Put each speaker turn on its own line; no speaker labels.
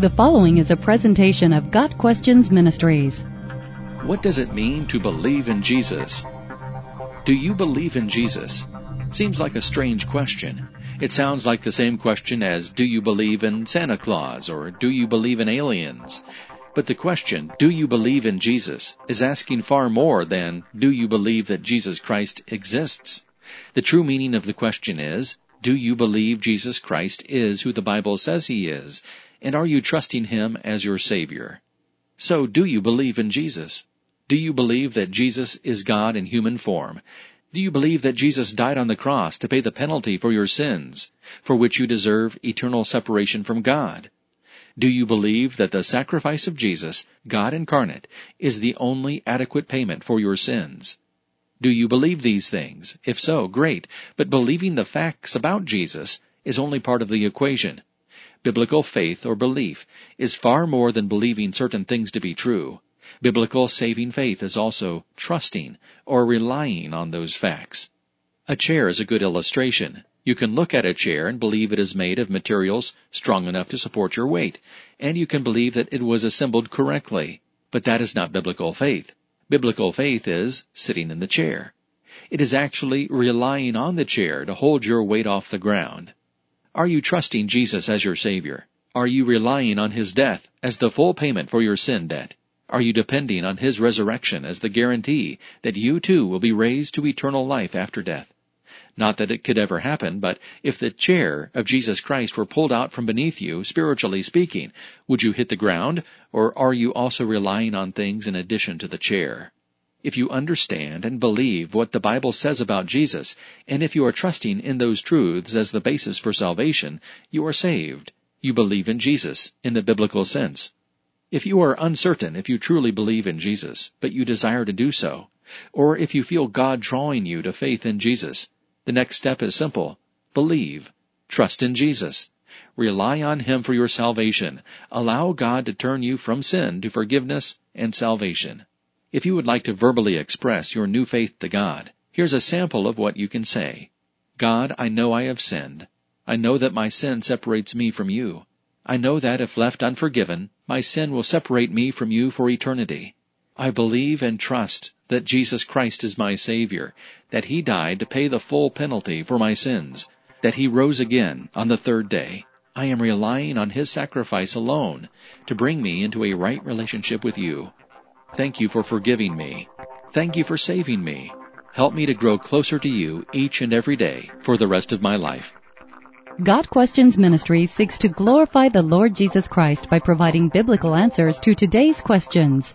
The following is a presentation of Got Questions Ministries.
What does it mean to believe in Jesus? Do you believe in Jesus? Seems like a strange question. It sounds like the same question as do you believe in Santa Claus or do you believe in aliens? But the question, do you believe in Jesus, is asking far more than do you believe that Jesus Christ exists? The true meaning of the question is, do you believe Jesus Christ is who the Bible says he is? And are you trusting him as your Savior? So do you believe in Jesus? Do you believe that Jesus is God in human form? Do you believe that Jesus died on the cross to pay the penalty for your sins, for which you deserve eternal separation from God? Do you believe that the sacrifice of Jesus, God incarnate, is the only adequate payment for your sins? Do you believe these things? If so, great. But believing the facts about Jesus is only part of the equation. Biblical faith or belief is far more than believing certain things to be true. Biblical saving faith is also trusting or relying on those facts. A chair is a good illustration. You can look at a chair and believe it is made of materials strong enough to support your weight, and you can believe that it was assembled correctly. But that is not biblical faith. Biblical faith is sitting in the chair. It is actually relying on the chair to hold your weight off the ground. Are you trusting Jesus as your Savior? Are you relying on His death as the full payment for your sin debt? Are you depending on His resurrection as the guarantee that you too will be raised to eternal life after death? Not that it could ever happen, but if the chair of Jesus Christ were pulled out from beneath you, spiritually speaking, would you hit the ground, or are you also relying on things in addition to the chair? If you understand and believe what the Bible says about Jesus, and if you are trusting in those truths as the basis for salvation, you are saved. You believe in Jesus, in the biblical sense. If you are uncertain if you truly believe in Jesus, but you desire to do so, or if you feel God drawing you to faith in Jesus, the next step is simple. Believe. Trust in Jesus. Rely on Him for your salvation. Allow God to turn you from sin to forgiveness and salvation. If you would like to verbally express your new faith to God, here's a sample of what you can say. God, I know I have sinned. I know that my sin separates me from you. I know that if left unforgiven, my sin will separate me from you for eternity. I believe and trust that Jesus Christ is my Savior, that He died to pay the full penalty for my sins, that He rose again on the third day. I am relying on His sacrifice alone to bring me into a right relationship with you. Thank you for forgiving me. Thank you for saving me. Help me to grow closer to you each and every day for the rest of my life.
Got Questions Ministry seeks to glorify the Lord Jesus Christ by providing biblical answers to today's questions